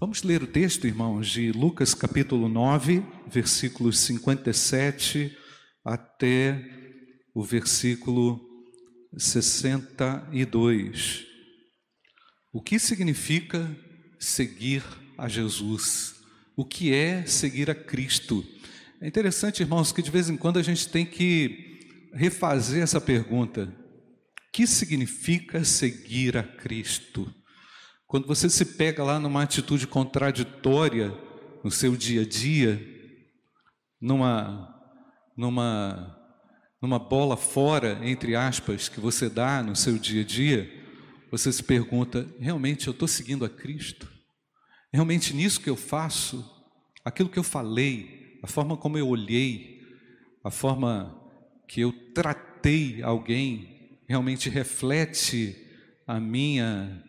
Vamos ler o texto, irmãos, de Lucas capítulo 9, versículos 57 até o versículo 62. O que significa seguir a Jesus? O que é seguir a Cristo? É interessante, irmãos, que de vez em quando a gente tem que refazer essa pergunta: o que significa seguir a Cristo? Quando você se pega lá numa atitude contraditória no seu dia a dia, numa numa numa bola fora, entre aspas, que você dá no seu dia a dia, você se pergunta: realmente eu estou seguindo a Cristo? Realmente nisso que eu faço, aquilo que eu falei, a forma como eu olhei, a forma que eu tratei alguém, realmente reflete a minha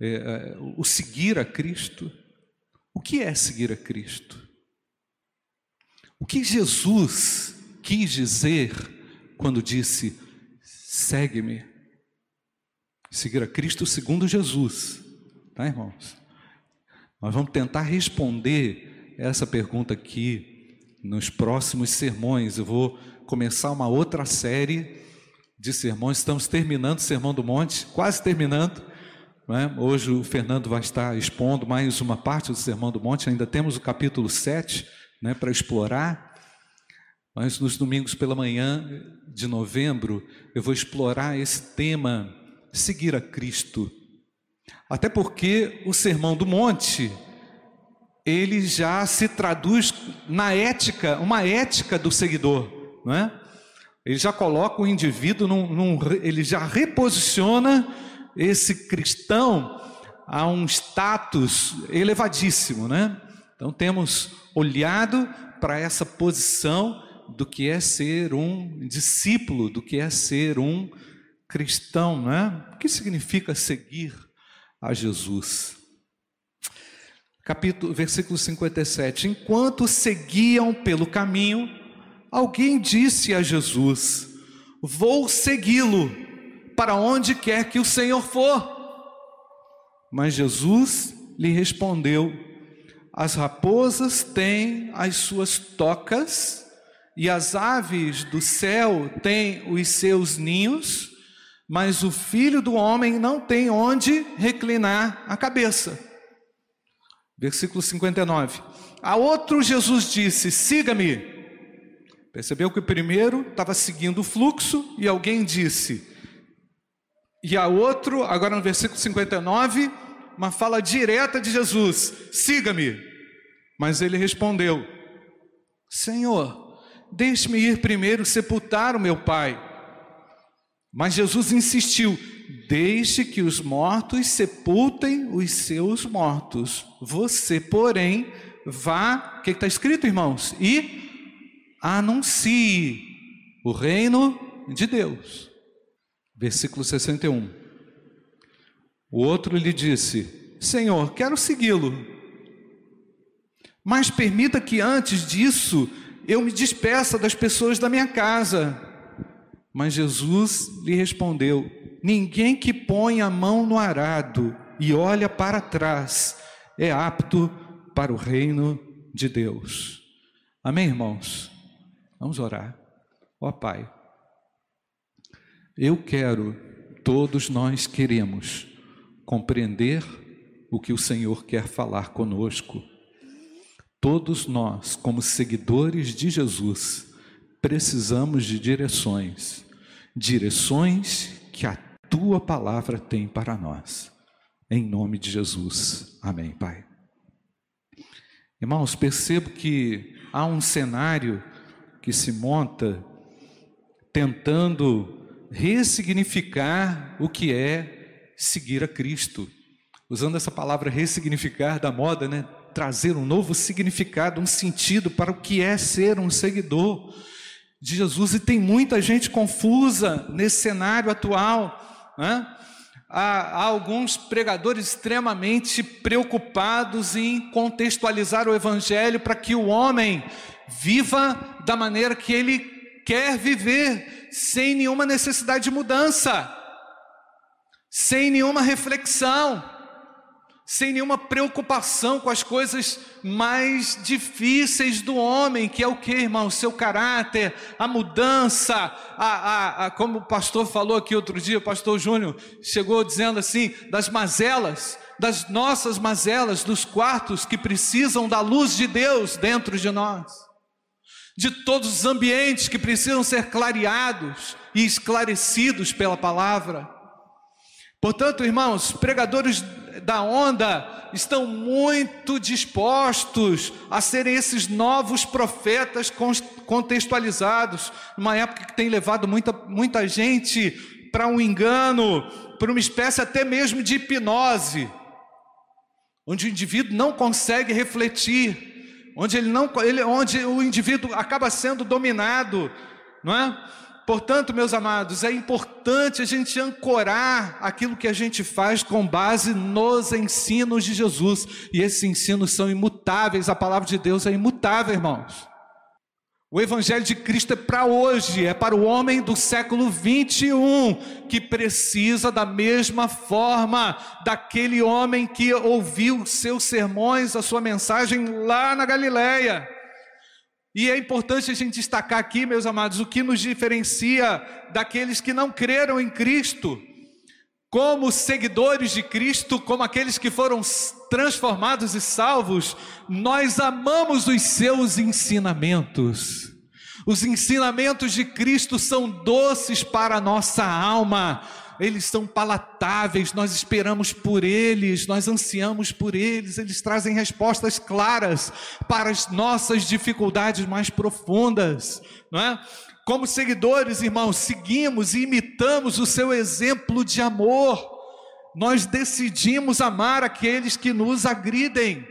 é, é, o seguir a Cristo. O que é seguir a Cristo? O que Jesus quis dizer quando disse: segue-me? Seguir a Cristo segundo Jesus, tá, irmãos? Nós vamos tentar responder essa pergunta aqui nos próximos sermões. Eu vou começar uma outra série de sermões. Estamos terminando o Sermão do Monte, quase terminando. É? Hoje o Fernando vai estar expondo mais uma parte do Sermão do Monte, ainda temos o capítulo 7 né, para explorar. Mas nos domingos pela manhã de novembro, eu vou explorar esse tema, seguir a Cristo. Até porque o Sermão do Monte, ele já se traduz na ética, uma ética do seguidor, não é? Ele já coloca o indivíduo num, num ele já reposiciona esse cristão a um status elevadíssimo, né? Então temos olhado para essa posição do que é ser um discípulo, do que é ser um cristão, né? O que significa seguir a Jesus? Capítulo, versículo 57. Enquanto seguiam pelo caminho, alguém disse a Jesus: Vou segui-lo para onde quer que o Senhor for. Mas Jesus lhe respondeu: As raposas têm as suas tocas, e as aves do céu têm os seus ninhos, mas o filho do homem não tem onde reclinar a cabeça. Versículo 59. A outro Jesus disse: Siga-me. Percebeu que o primeiro estava seguindo o fluxo e alguém disse: e a outro, agora no versículo 59, uma fala direta de Jesus: siga-me. Mas ele respondeu: Senhor, deixe-me ir primeiro sepultar o meu pai. Mas Jesus insistiu: Deixe que os mortos sepultem os seus mortos. Você, porém, vá, o que está escrito, irmãos? E anuncie o reino de Deus. Versículo 61. O outro lhe disse: Senhor, quero segui-lo, mas permita que antes disso eu me despeça das pessoas da minha casa. Mas Jesus lhe respondeu: Ninguém que põe a mão no arado e olha para trás é apto para o reino de Deus. Amém, irmãos? Vamos orar. Ó Pai. Eu quero, todos nós queremos compreender o que o Senhor quer falar conosco. Todos nós, como seguidores de Jesus, precisamos de direções, direções que a tua palavra tem para nós. Em nome de Jesus. Amém, Pai. Irmãos, percebo que há um cenário que se monta tentando ressignificar o que é seguir a Cristo. Usando essa palavra ressignificar da moda, né? Trazer um novo significado, um sentido para o que é ser um seguidor de Jesus. E tem muita gente confusa nesse cenário atual, né? Há, há alguns pregadores extremamente preocupados em contextualizar o Evangelho para que o homem viva da maneira que ele quer viver, sem nenhuma necessidade de mudança, sem nenhuma reflexão. sem nenhuma preocupação com as coisas mais difíceis do homem, que é o que, irmão? O seu caráter, a mudança, a, a, a, como o pastor falou aqui outro dia, o pastor Júnior chegou dizendo assim, das mazelas, das nossas mazelas, dos quartos que precisam da luz de Deus dentro de nós, de todos os ambientes que precisam ser clareados e esclarecidos pela palavra. Portanto, irmãos, pregadores da onda estão muito dispostos a serem esses novos profetas contextualizados, numa época que tem levado muita, muita gente para um engano, para uma espécie até mesmo de hipnose, onde o indivíduo não consegue refletir, onde, ele não, ele, onde o indivíduo acaba sendo dominado, não é? Portanto, meus amados, é importante a gente ancorar aquilo que a gente faz com base nos ensinos de Jesus. E esses ensinos são imutáveis, a palavra de Deus é imutável, irmãos. O Evangelho de Cristo é para hoje, é para o homem do século 21, que precisa da mesma forma daquele homem que ouviu seus sermões, a sua mensagem lá na Galileia. E é importante a gente destacar aqui, meus amados, o que nos diferencia daqueles que não creram em Cristo, como seguidores de Cristo, como aqueles que foram transformados e salvos, nós amamos os seus ensinamentos. Os ensinamentos de Cristo são doces para a nossa alma eles são palatáveis, nós esperamos por eles, nós ansiamos por eles, eles trazem respostas claras para as nossas dificuldades mais profundas, não é? Como seguidores, irmãos, seguimos e imitamos o seu exemplo de amor. Nós decidimos amar aqueles que nos agridem.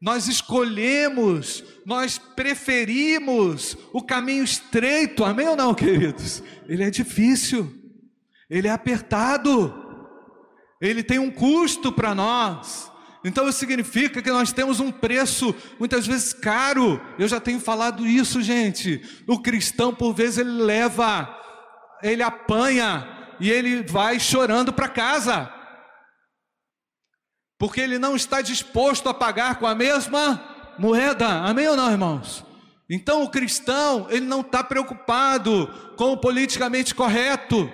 Nós escolhemos, nós preferimos o caminho estreito, amém ou não, queridos? Ele é difícil, ele é apertado, ele tem um custo para nós. Então isso significa que nós temos um preço muitas vezes caro. Eu já tenho falado isso, gente. O cristão por vezes ele leva, ele apanha e ele vai chorando para casa. Porque ele não está disposto a pagar com a mesma moeda. Amém ou não, irmãos? Então o cristão, ele não está preocupado com o politicamente correto.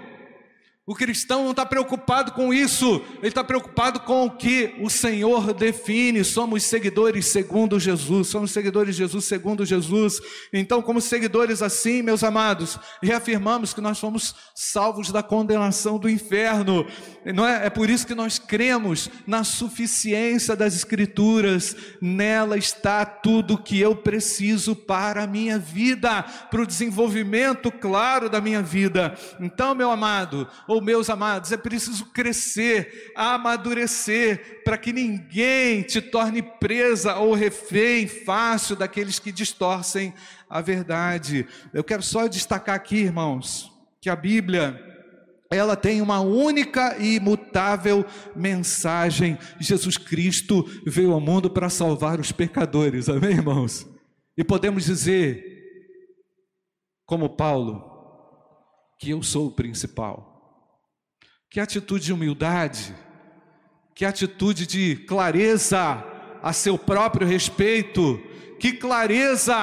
O cristão não está preocupado com isso, ele está preocupado com o que o Senhor define. Somos seguidores segundo Jesus, somos seguidores de Jesus segundo Jesus. Então, como seguidores assim, meus amados, reafirmamos que nós fomos salvos da condenação do inferno. Não é? é por isso que nós cremos na suficiência das Escrituras, nela está tudo que eu preciso para a minha vida, para o desenvolvimento claro da minha vida. Então, meu amado, ou meus amados, é preciso crescer, amadurecer, para que ninguém te torne presa ou refém fácil daqueles que distorcem a verdade. Eu quero só destacar aqui, irmãos, que a Bíblia ela tem uma única e imutável mensagem. Jesus Cristo veio ao mundo para salvar os pecadores, amém, irmãos? E podemos dizer, como Paulo, que eu sou o principal. Que atitude de humildade, que atitude de clareza a seu próprio respeito, que clareza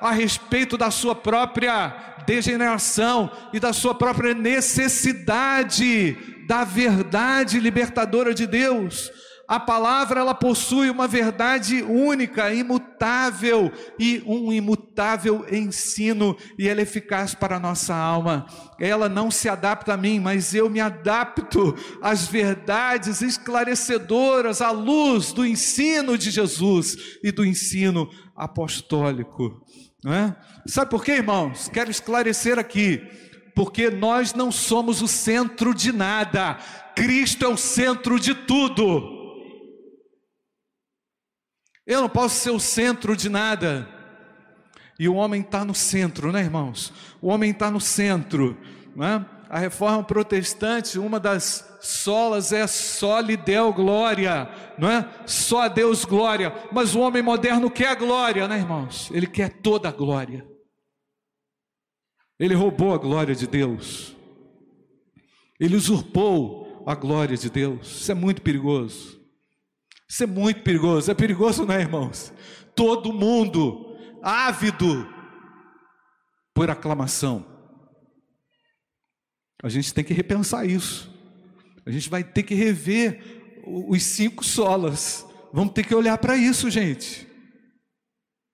a respeito da sua própria degeneração e da sua própria necessidade da verdade libertadora de Deus. A palavra ela possui uma verdade única, imutável e um imutável ensino e ela é eficaz para a nossa alma. Ela não se adapta a mim, mas eu me adapto às verdades esclarecedoras à luz do ensino de Jesus e do ensino apostólico. Não é? Sabe por quê, irmãos? Quero esclarecer aqui. Porque nós não somos o centro de nada, Cristo é o centro de tudo. Eu não posso ser o centro de nada. E o homem está no centro, né, irmãos? O homem está no centro. Não é? A reforma protestante, uma das solas é só lhe deu glória, não é? Só a Deus glória. Mas o homem moderno quer a glória, né, irmãos? Ele quer toda a glória. Ele roubou a glória de Deus. Ele usurpou a glória de Deus. Isso é muito perigoso. Isso é muito perigoso. É perigoso, não é, irmãos? Todo mundo ávido por aclamação. A gente tem que repensar isso. A gente vai ter que rever os cinco solas. Vamos ter que olhar para isso, gente.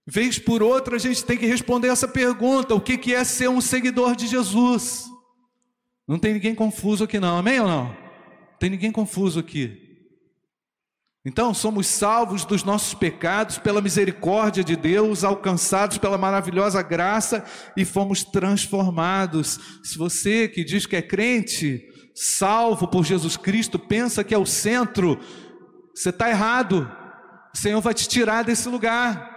Vez por outra, a gente tem que responder essa pergunta: o que é ser um seguidor de Jesus? Não tem ninguém confuso aqui, não, amém ou não? Tem ninguém confuso aqui. Então, somos salvos dos nossos pecados pela misericórdia de Deus, alcançados pela maravilhosa graça e fomos transformados. Se você que diz que é crente, salvo por Jesus Cristo, pensa que é o centro, você está errado. O Senhor vai te tirar desse lugar.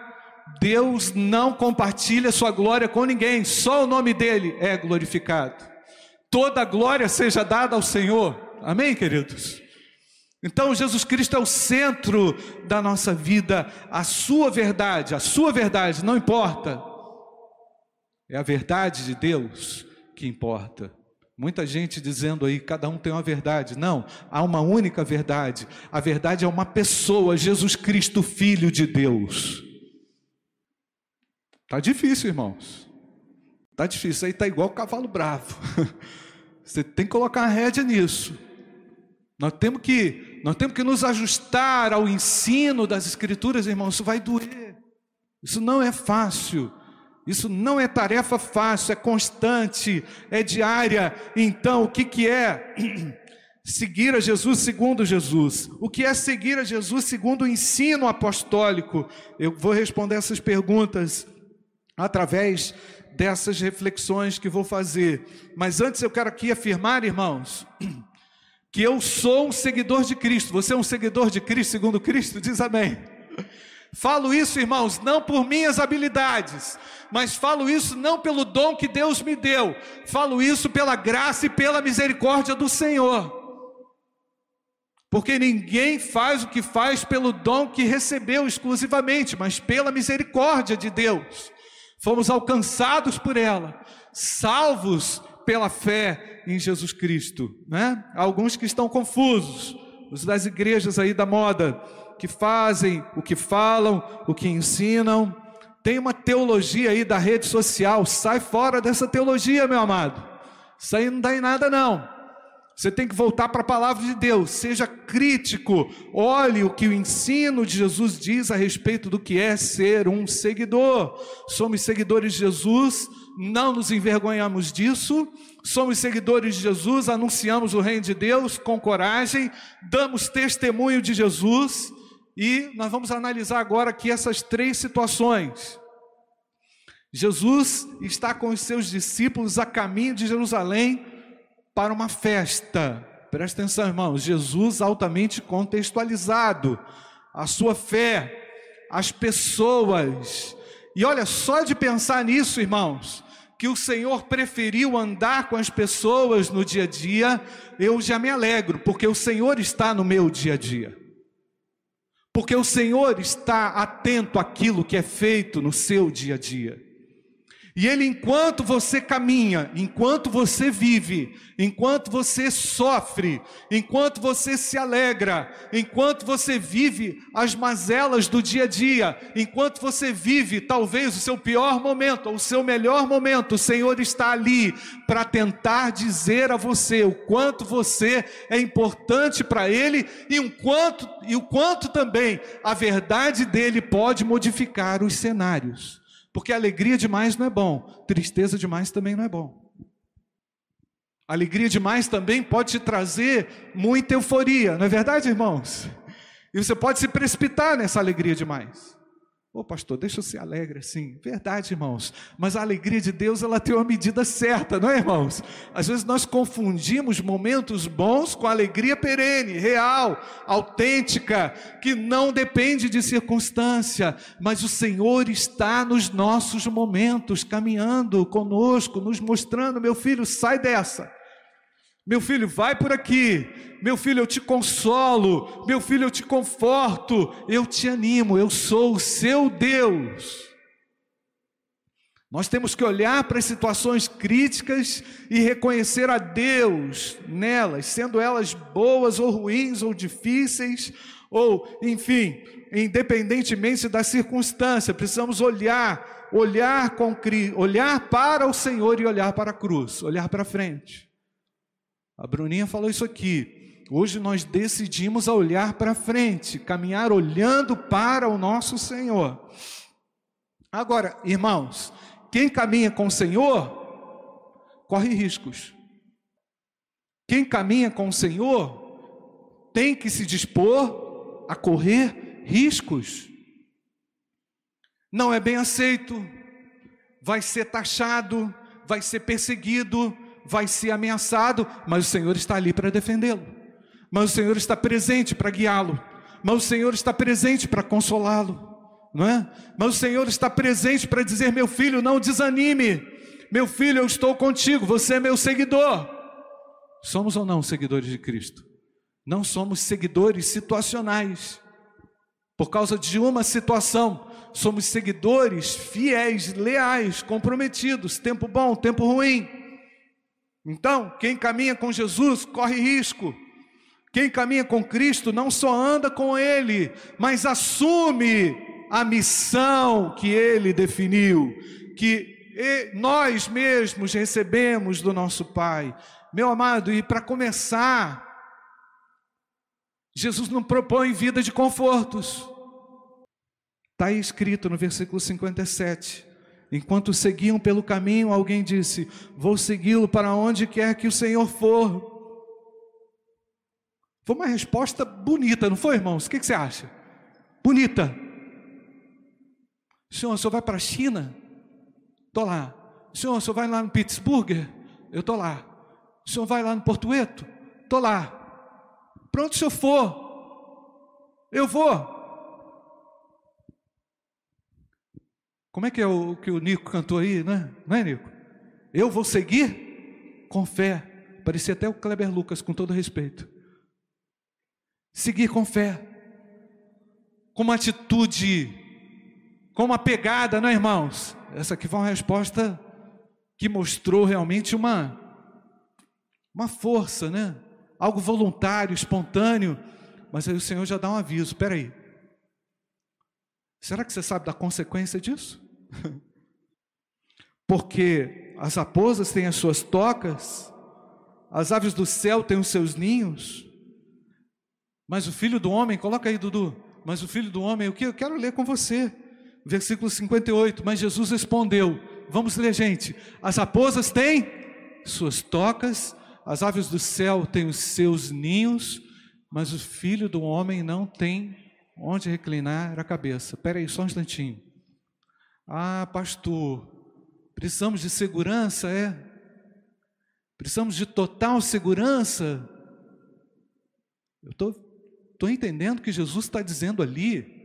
Deus não compartilha sua glória com ninguém, só o nome dele é glorificado. Toda glória seja dada ao Senhor. Amém, queridos? Então, Jesus Cristo é o centro da nossa vida, a sua verdade, a sua verdade, não importa, é a verdade de Deus que importa. Muita gente dizendo aí, cada um tem uma verdade. Não, há uma única verdade. A verdade é uma pessoa, Jesus Cristo, Filho de Deus. Tá difícil, irmãos. Tá difícil. Aí tá igual cavalo bravo. Você tem que colocar a rédea nisso. Nós temos que, nós temos que nos ajustar ao ensino das Escrituras, irmãos. Isso vai doer. Isso não é fácil. Isso não é tarefa fácil, é constante, é diária. Então, o que, que é seguir a Jesus segundo Jesus? O que é seguir a Jesus segundo o ensino apostólico? Eu vou responder essas perguntas através dessas reflexões que vou fazer. Mas antes eu quero aqui afirmar, irmãos, que eu sou um seguidor de Cristo. Você é um seguidor de Cristo, segundo Cristo? Diz amém. Falo isso, irmãos, não por minhas habilidades, mas falo isso não pelo dom que Deus me deu, falo isso pela graça e pela misericórdia do Senhor. Porque ninguém faz o que faz pelo dom que recebeu exclusivamente, mas pela misericórdia de Deus. Fomos alcançados por ela, salvos pela fé em Jesus Cristo, né? Alguns que estão confusos, os das igrejas aí da moda, que fazem o que falam, o que ensinam. Tem uma teologia aí da rede social, sai fora dessa teologia, meu amado. Isso aí não dá em nada não. Você tem que voltar para a palavra de Deus, seja crítico, olhe o que o ensino de Jesus diz a respeito do que é ser um seguidor. Somos seguidores de Jesus, não nos envergonhamos disso, somos seguidores de Jesus, anunciamos o reino de Deus com coragem, damos testemunho de Jesus e nós vamos analisar agora aqui essas três situações. Jesus está com os seus discípulos a caminho de Jerusalém para uma festa. Presta atenção, irmãos. Jesus altamente contextualizado, a sua fé, as pessoas. E olha, só de pensar nisso, irmãos, que o Senhor preferiu andar com as pessoas no dia a dia, eu já me alegro, porque o Senhor está no meu dia a dia. Porque o Senhor está atento àquilo que é feito no seu dia a dia. E Ele, enquanto você caminha, enquanto você vive, enquanto você sofre, enquanto você se alegra, enquanto você vive as mazelas do dia a dia, enquanto você vive talvez o seu pior momento ou o seu melhor momento, o Senhor está ali para tentar dizer a você o quanto você é importante para Ele e o quanto, e o quanto também a verdade dele pode modificar os cenários. Porque alegria demais não é bom, tristeza demais também não é bom. Alegria demais também pode te trazer muita euforia, não é verdade, irmãos? E você pode se precipitar nessa alegria demais. Ô pastor, deixa eu ser alegre assim. Verdade, irmãos. Mas a alegria de Deus, ela tem uma medida certa, não é, irmãos? Às vezes nós confundimos momentos bons com alegria perene, real, autêntica, que não depende de circunstância, mas o Senhor está nos nossos momentos, caminhando conosco, nos mostrando, meu filho, sai dessa. Meu filho, vai por aqui. Meu filho, eu te consolo. Meu filho, eu te conforto. Eu te animo. Eu sou o seu Deus. Nós temos que olhar para as situações críticas e reconhecer a Deus nelas, sendo elas boas ou ruins ou difíceis, ou, enfim, independentemente da circunstância, precisamos olhar, olhar com olhar para o Senhor e olhar para a cruz, olhar para frente. A Bruninha falou isso aqui. Hoje nós decidimos a olhar para frente, caminhar olhando para o nosso Senhor. Agora, irmãos, quem caminha com o Senhor corre riscos. Quem caminha com o Senhor tem que se dispor a correr riscos. Não é bem aceito, vai ser taxado, vai ser perseguido, vai ser ameaçado, mas o Senhor está ali para defendê-lo. Mas o Senhor está presente para guiá-lo. Mas o Senhor está presente para consolá-lo, não é? Mas o Senhor está presente para dizer: meu filho, não desanime. Meu filho, eu estou contigo. Você é meu seguidor. Somos ou não seguidores de Cristo? Não somos seguidores situacionais. Por causa de uma situação, somos seguidores fiéis, leais, comprometidos, tempo bom, tempo ruim. Então, quem caminha com Jesus corre risco. Quem caminha com Cristo não só anda com Ele, mas assume a missão que Ele definiu, que nós mesmos recebemos do nosso Pai. Meu amado, e para começar, Jesus não propõe vida de confortos. Está escrito no versículo 57. Enquanto seguiam pelo caminho, alguém disse: Vou segui-lo para onde quer que o Senhor for. Foi uma resposta bonita, não foi, irmãos? O que, você acha? Bonita. Senhor, o senhor vai para a China? Estou lá. Senhor, o senhor vai lá no Pittsburgh? Eu estou lá. O senhor vai lá no Portueto? Estou lá. Pronto, se eu for, eu vou. Como é que é o que o Nico cantou aí, né? Não é, Nico? Eu vou seguir com fé. Parecia até o Kleber Lucas, com todo respeito. Seguir com fé. Com uma atitude, com uma pegada, não é, irmãos? Essa aqui foi uma resposta que mostrou realmente uma uma força, né? Algo voluntário, espontâneo. Mas aí o Senhor já dá um aviso: espera aí. Será que você sabe da consequência disso? Porque as raposas têm as suas tocas, as aves do céu têm os seus ninhos, mas o filho do homem, coloca aí, Dudu, mas o filho do homem, o que eu quero ler com você, versículo 58. Mas Jesus respondeu: Vamos ler, gente. As raposas têm suas tocas, as aves do céu têm os seus ninhos, mas o filho do homem não tem onde reclinar a cabeça. Espera aí, só um instantinho. Ah, pastor, precisamos de segurança, é? Precisamos de total segurança. Eu estou entendendo que Jesus está dizendo ali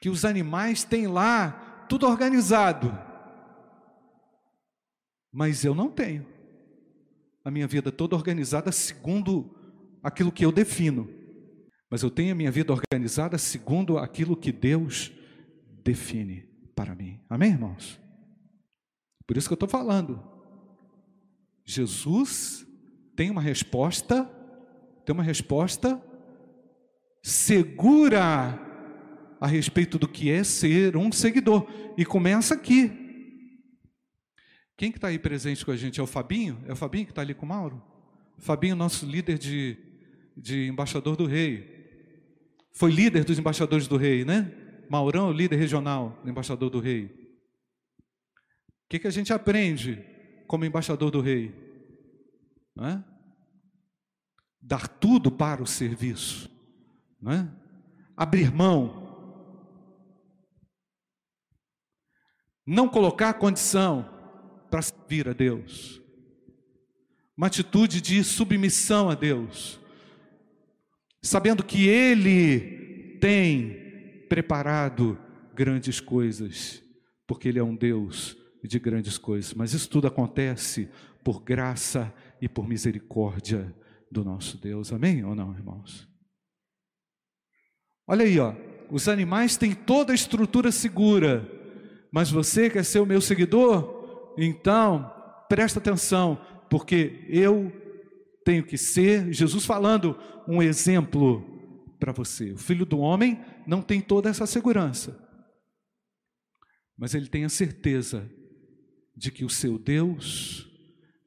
que os animais têm lá tudo organizado, mas eu não tenho a minha vida toda organizada segundo aquilo que eu defino. Mas eu tenho a minha vida organizada segundo aquilo que Deus define para mim. Amém, irmãos? Por isso que eu estou falando. Jesus tem uma resposta, tem uma resposta segura a respeito do que é ser um seguidor. E começa aqui. Quem que está aí presente com a gente? É o Fabinho? É o Fabinho que está ali com o Mauro? Fabinho, nosso líder de, de embaixador do rei. Foi líder dos embaixadores do rei, né? Maurão, líder regional do embaixador do rei. O que, que a gente aprende como embaixador do rei? É? Dar tudo para o serviço. É? Abrir mão. Não colocar condição para servir a Deus. Uma atitude de submissão a Deus, sabendo que Ele tem preparado grandes coisas, porque Ele é um Deus de grandes coisas, mas isso tudo acontece por graça e por misericórdia do nosso Deus, amém ou não, irmãos? Olha aí, ó, os animais têm toda a estrutura segura, mas você quer ser o meu seguidor? Então, presta atenção, porque eu tenho que ser, Jesus falando, um exemplo para você. O filho do homem não tem toda essa segurança, mas ele tem a certeza de que o seu Deus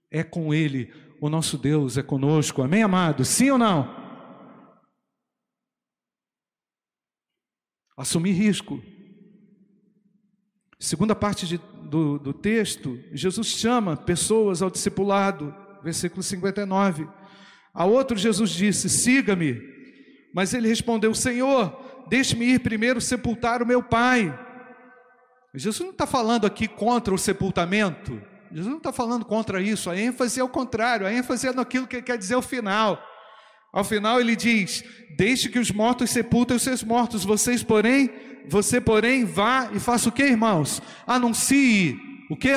é com ele, o nosso Deus é conosco. Amém, amado? Sim ou não? Assumir risco. Segunda parte de, do, do texto, Jesus chama pessoas ao discipulado, versículo 59. A outro Jesus disse: Siga-me. Mas ele respondeu: Senhor, deixe-me ir primeiro sepultar o meu pai. Jesus não está falando aqui contra o sepultamento. Jesus não está falando contra isso. A ênfase é o contrário. A ênfase é naquilo que quer dizer ao final. Ao final ele diz: Deixe que os mortos sepultem os seus mortos. Vocês, porém, você, porém, vá e faça o que, irmãos? Anuncie o que?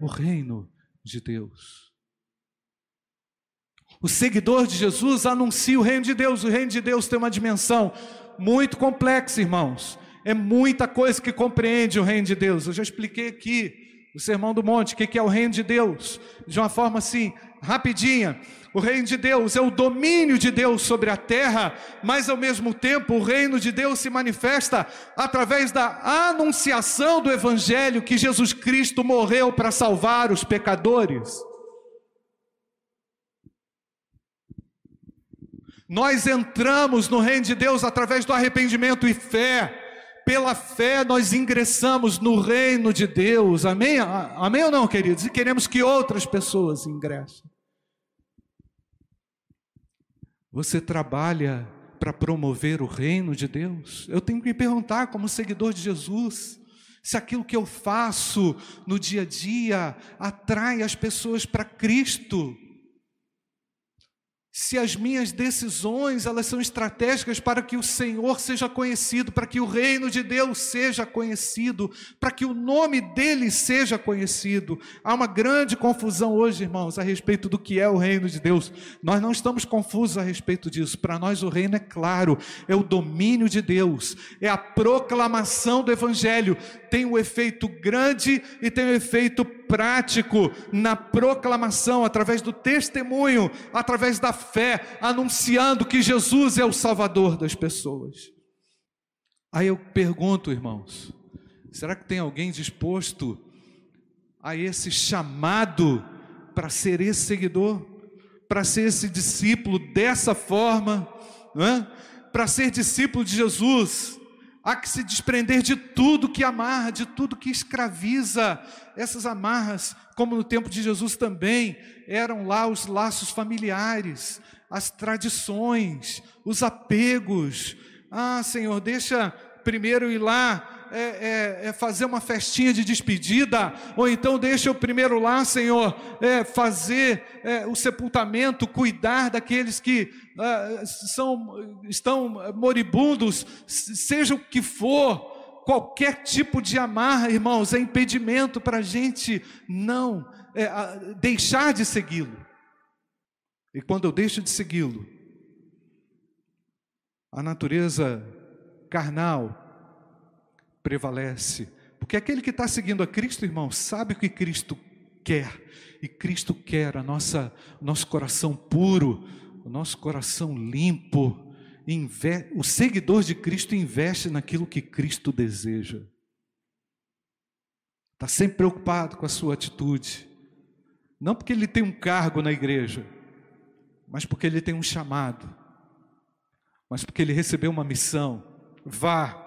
O reino de Deus. O seguidor de Jesus anuncia o reino de Deus. O reino de Deus tem uma dimensão muito complexa, irmãos. É muita coisa que compreende o reino de Deus. Eu já expliquei aqui o Sermão do Monte, o que é o reino de Deus, de uma forma assim, rapidinha. O reino de Deus é o domínio de Deus sobre a terra, mas ao mesmo tempo o reino de Deus se manifesta através da anunciação do Evangelho que Jesus Cristo morreu para salvar os pecadores. Nós entramos no reino de Deus através do arrependimento e fé. Pela fé nós ingressamos no reino de Deus. Amém? Amém ou não, queridos? E queremos que outras pessoas ingressem. Você trabalha para promover o reino de Deus? Eu tenho que me perguntar, como seguidor de Jesus, se aquilo que eu faço no dia a dia atrai as pessoas para Cristo se as minhas decisões elas são estratégicas para que o Senhor seja conhecido, para que o reino de Deus seja conhecido, para que o nome dele seja conhecido. Há uma grande confusão hoje, irmãos, a respeito do que é o reino de Deus. Nós não estamos confusos a respeito disso. Para nós o reino é claro, é o domínio de Deus, é a proclamação do evangelho. Tem um efeito grande e tem um efeito prático na proclamação, através do testemunho, através da fé, anunciando que Jesus é o Salvador das pessoas. Aí eu pergunto, irmãos, será que tem alguém disposto a esse chamado para ser esse seguidor, para ser esse discípulo dessa forma, é? para ser discípulo de Jesus? Há que se desprender de tudo que amarra, de tudo que escraviza. Essas amarras, como no tempo de Jesus também, eram lá os laços familiares, as tradições, os apegos. Ah, Senhor, deixa primeiro ir lá é, é, é, fazer uma festinha de despedida, ou então deixa eu primeiro lá, Senhor, é, fazer é, o sepultamento, cuidar daqueles que ah, são, estão moribundos, seja o que for, qualquer tipo de amarra, irmãos, é impedimento para a gente não é, deixar de segui-lo. E quando eu deixo de segui-lo, a natureza carnal prevalece. Porque aquele que está seguindo a Cristo, irmão, sabe o que Cristo quer. E Cristo quer a nossa, nosso coração puro, o nosso coração limpo. O seguidor de Cristo investe naquilo que Cristo deseja. Está sempre preocupado com a sua atitude. Não porque ele tem um cargo na igreja, mas porque ele tem um chamado, mas porque ele recebeu uma missão. Vá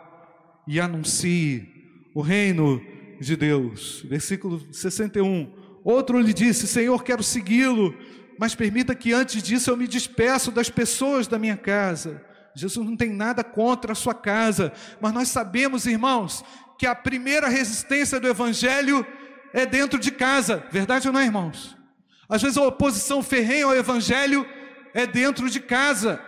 e anuncie o reino de Deus. Versículo 61. Outro lhe disse: Senhor, quero segui-lo, mas permita que antes disso eu me despeço das pessoas da minha casa. Jesus não tem nada contra a sua casa, mas nós sabemos, irmãos, que a primeira resistência do evangelho é dentro de casa. Verdade ou não, irmãos? Às vezes a oposição ferrenha ao evangelho é dentro de casa.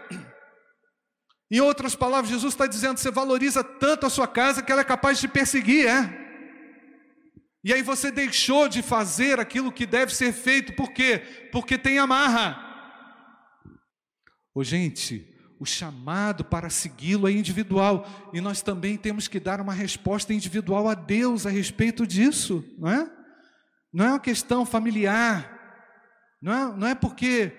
Em outras palavras, Jesus está dizendo: você valoriza tanto a sua casa que ela é capaz de te perseguir, é? E aí você deixou de fazer aquilo que deve ser feito, por quê? Porque tem amarra. Ô, gente, o chamado para segui-lo é individual, e nós também temos que dar uma resposta individual a Deus a respeito disso, não é? Não é uma questão familiar, não é, não é porque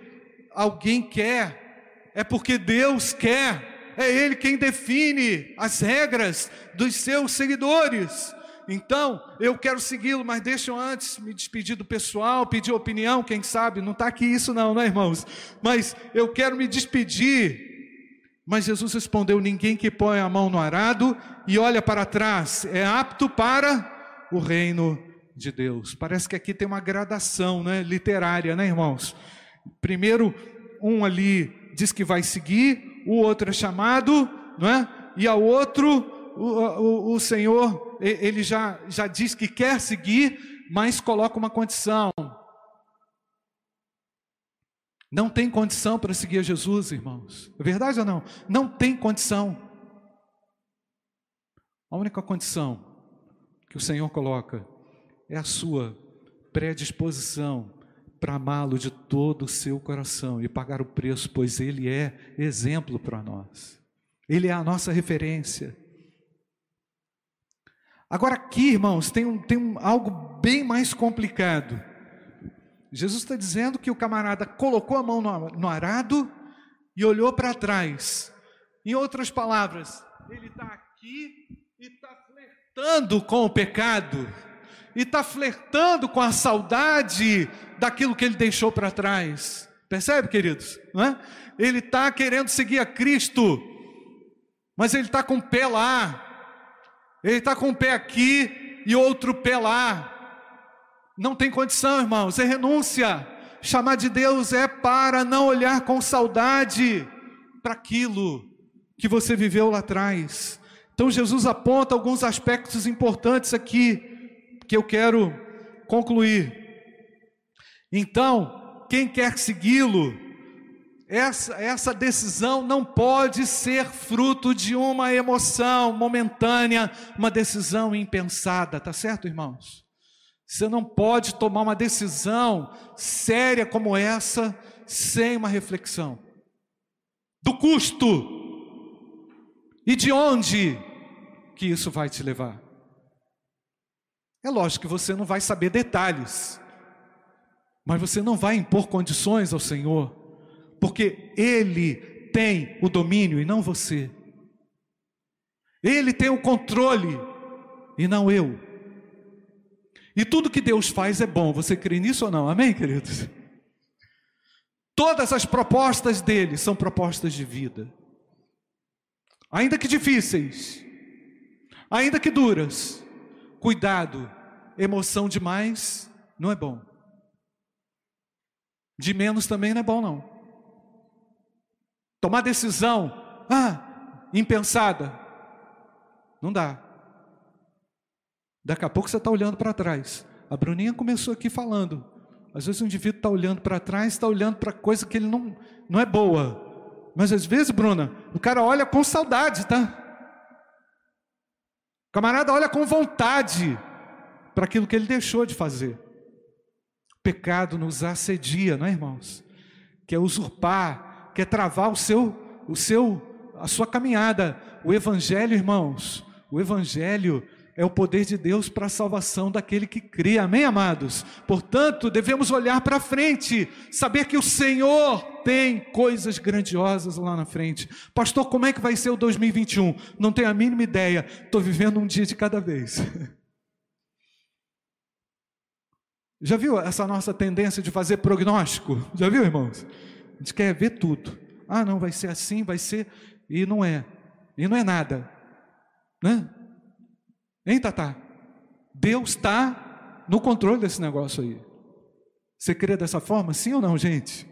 alguém quer, é porque Deus quer. É Ele quem define as regras dos seus seguidores. Então, eu quero segui-lo, mas deixa eu antes me despedir do pessoal, pedir opinião, quem sabe, não está aqui isso não, né irmãos? Mas eu quero me despedir. Mas Jesus respondeu: Ninguém que põe a mão no arado e olha para trás é apto para o reino de Deus. Parece que aqui tem uma gradação né, literária, né, irmãos? Primeiro, um ali diz que vai seguir, o outro é chamado, não é? E a outro, o, o, o Senhor, ele já, já diz que quer seguir, mas coloca uma condição. Não tem condição para seguir a Jesus, irmãos. É verdade ou não? Não tem condição. A única condição que o Senhor coloca é a sua predisposição para amá-lo de todo o seu coração e pagar o preço, pois ele é exemplo para nós. Ele é a nossa referência. Agora aqui, irmãos, tem, um, tem um, algo bem mais complicado. Jesus está dizendo que o camarada colocou a mão no, no arado e olhou para trás. Em outras palavras, ele está aqui e está flertando com o pecado e está flertando com a saudade daquilo que ele deixou para trás. Percebe, queridos? É? Ele está querendo seguir a Cristo, mas ele está com o pé lá, ele está com o pé aqui e outro pé lá. Não tem condição, irmãos, é renúncia. Chamar de Deus é para não olhar com saudade para aquilo que você viveu lá atrás. Então Jesus aponta alguns aspectos importantes aqui que eu quero concluir. Então, quem quer segui-lo, essa, essa decisão não pode ser fruto de uma emoção momentânea, uma decisão impensada, tá certo, irmãos? Você não pode tomar uma decisão séria como essa sem uma reflexão do custo e de onde que isso vai te levar. É lógico que você não vai saber detalhes, mas você não vai impor condições ao Senhor, porque Ele tem o domínio e não você. Ele tem o controle e não eu. E tudo que Deus faz é bom. Você crê nisso ou não? Amém, queridos? Todas as propostas dele são propostas de vida. Ainda que difíceis, ainda que duras, Cuidado, emoção demais não é bom. De menos também não é bom, não. Tomar decisão, ah, impensada, não dá. Daqui a pouco você está olhando para trás. A Bruninha começou aqui falando. Às vezes o indivíduo está olhando para trás, está olhando para coisa que ele não, não é boa. Mas às vezes, Bruna, o cara olha com saudade, tá? O camarada olha com vontade para aquilo que ele deixou de fazer. O pecado nos assedia, não é, irmãos? Quer usurpar, quer travar o seu, o seu, a sua caminhada. O evangelho, irmãos, o evangelho é o poder de Deus para a salvação daquele que crê, amém, amados? Portanto, devemos olhar para frente, saber que o Senhor tem coisas grandiosas lá na frente. Pastor, como é que vai ser o 2021? Não tenho a mínima ideia, estou vivendo um dia de cada vez. Já viu essa nossa tendência de fazer prognóstico? Já viu, irmãos? A gente quer ver tudo. Ah, não, vai ser assim, vai ser. E não é. E não é nada. Né? Hein, Tatá? Deus está no controle desse negócio aí. Você crê dessa forma? Sim ou não, gente?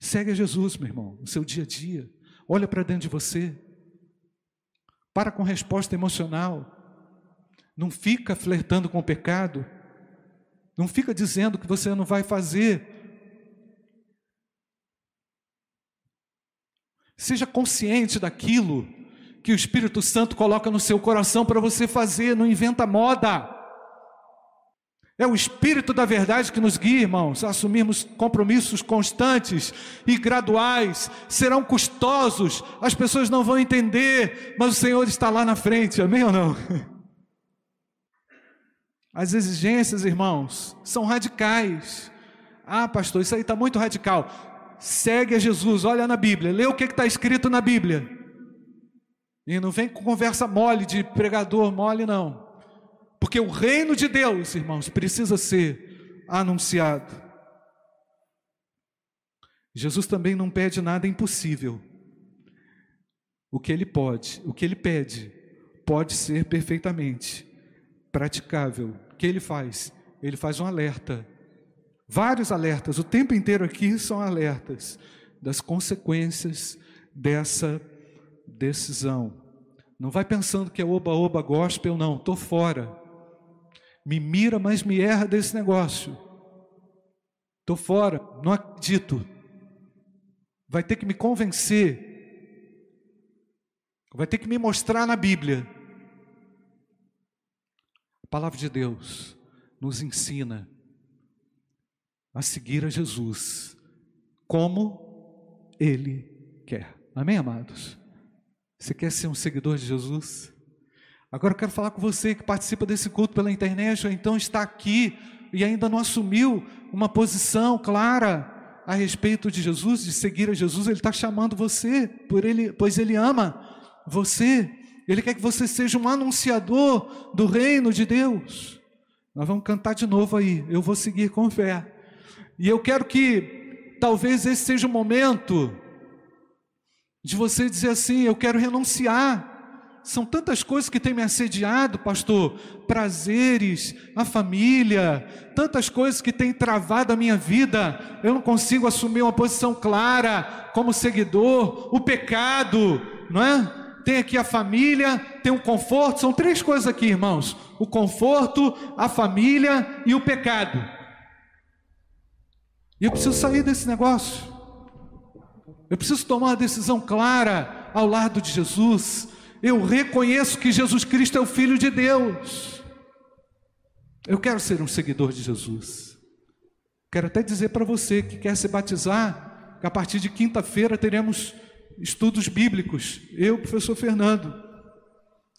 Segue a Jesus, meu irmão, no seu dia a dia. Olha para dentro de você. Para com resposta emocional. Não fica flertando com o pecado. Não fica dizendo que você não vai fazer. Seja consciente daquilo que o Espírito Santo coloca no seu coração para você fazer, não inventa moda. É o Espírito da verdade que nos guia, irmãos, a assumirmos compromissos constantes e graduais, serão custosos, as pessoas não vão entender, mas o Senhor está lá na frente, amém ou não? As exigências, irmãos, são radicais. Ah, pastor, isso aí está muito radical. Segue a Jesus, olha na Bíblia, lê o que está escrito na Bíblia. E não vem com conversa mole de pregador mole, não. Porque o reino de Deus, irmãos, precisa ser anunciado. Jesus também não pede nada impossível. O que ele pode, o que ele pede, pode ser perfeitamente praticável. O que ele faz? Ele faz um alerta. Vários alertas, o tempo inteiro aqui são alertas das consequências dessa decisão. Não vai pensando que é oba-oba gospel, não, estou fora. Me mira, mas me erra desse negócio. Estou fora, não acredito. Vai ter que me convencer. Vai ter que me mostrar na Bíblia. A palavra de Deus nos ensina a seguir a Jesus como Ele quer. Amém, amados? Você quer ser um seguidor de Jesus? Agora eu quero falar com você que participa desse culto pela internet, ou então está aqui e ainda não assumiu uma posição clara a respeito de Jesus, de seguir a Jesus. Ele está chamando você, por ele, pois Ele ama você. Ele quer que você seja um anunciador do reino de Deus. Nós vamos cantar de novo aí. Eu vou seguir com fé. E eu quero que talvez esse seja o momento de você dizer assim: eu quero renunciar. São tantas coisas que têm me assediado, pastor, prazeres, a família, tantas coisas que têm travado a minha vida. Eu não consigo assumir uma posição clara como seguidor, o pecado, não é? Tem aqui a família, tem o conforto, são três coisas aqui, irmãos: o conforto, a família e o pecado. E eu preciso sair desse negócio. Eu preciso tomar uma decisão clara ao lado de Jesus. Eu reconheço que Jesus Cristo é o Filho de Deus. Eu quero ser um seguidor de Jesus. Quero até dizer para você que quer se batizar, que a partir de quinta-feira teremos estudos bíblicos. Eu, professor Fernando.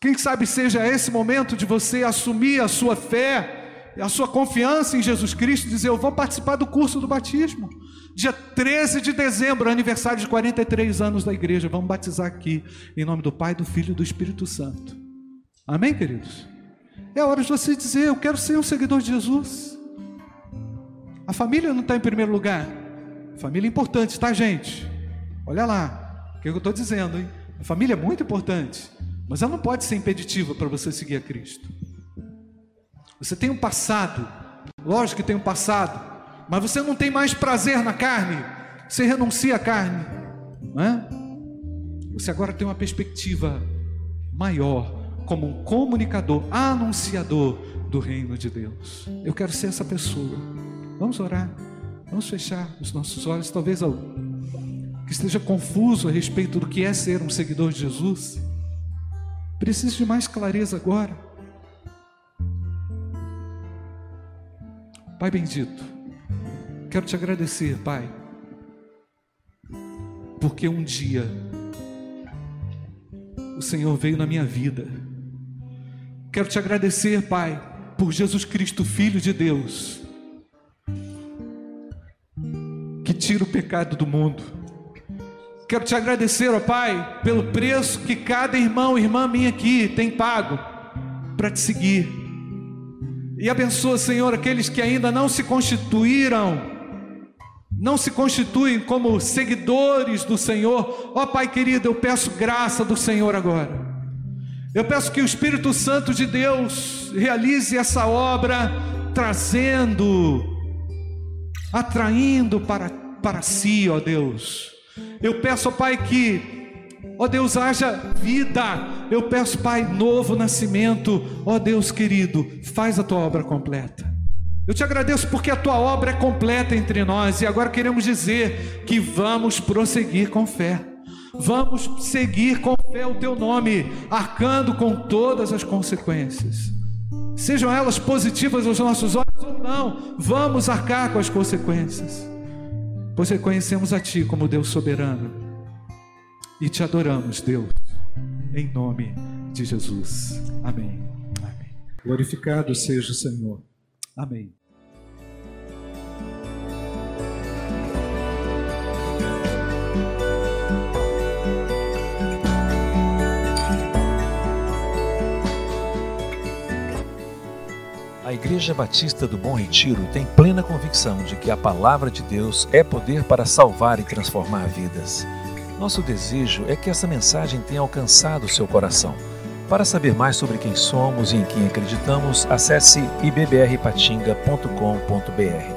Quem sabe seja esse momento de você assumir a sua fé, a sua confiança em Jesus Cristo, dizer: Eu vou participar do curso do batismo. Dia 13 de dezembro, aniversário de 43 anos da igreja. Vamos batizar aqui, em nome do Pai, do Filho e do Espírito Santo. Amém, queridos? É hora de você dizer: Eu quero ser um seguidor de Jesus. A família não está em primeiro lugar. Família é importante, tá, gente? Olha lá, o que eu estou dizendo, hein? A família é muito importante, mas ela não pode ser impeditiva para você seguir a Cristo. Você tem um passado, lógico que tem um passado, mas você não tem mais prazer na carne, você renuncia à carne, não é? Você agora tem uma perspectiva maior, como um comunicador, anunciador do reino de Deus. Eu quero ser essa pessoa. Vamos orar, vamos fechar os nossos olhos. Talvez alguém que esteja confuso a respeito do que é ser um seguidor de Jesus, precise de mais clareza agora. Pai bendito, quero te agradecer, Pai, porque um dia o Senhor veio na minha vida. Quero te agradecer, Pai, por Jesus Cristo, Filho de Deus, que tira o pecado do mundo. Quero te agradecer, ó Pai, pelo preço que cada irmão e irmã minha aqui tem pago para te seguir. E abençoa, Senhor, aqueles que ainda não se constituíram não se constituem como seguidores do Senhor, ó oh, Pai querido, eu peço graça do Senhor agora. Eu peço que o Espírito Santo de Deus realize essa obra, trazendo, atraindo para, para si, ó Deus. Eu peço, ó Pai, que, ó Deus, haja vida. Eu peço, Pai, novo nascimento. Ó Deus querido, faz a tua obra completa. Eu te agradeço porque a tua obra é completa entre nós e agora queremos dizer que vamos prosseguir com fé. Vamos seguir com fé o teu nome, arcando com todas as consequências. Sejam elas positivas aos nossos olhos ou não, vamos arcar com as consequências. Pois reconhecemos a ti como Deus soberano e te adoramos, Deus, em nome de Jesus. Amém. Amém. Glorificado seja o Senhor. Amém. A Igreja Batista do Bom Retiro tem plena convicção de que a palavra de Deus é poder para salvar e transformar vidas. Nosso desejo é que essa mensagem tenha alcançado seu coração. Para saber mais sobre quem somos e em quem acreditamos, acesse ibbrpatinga.com.br.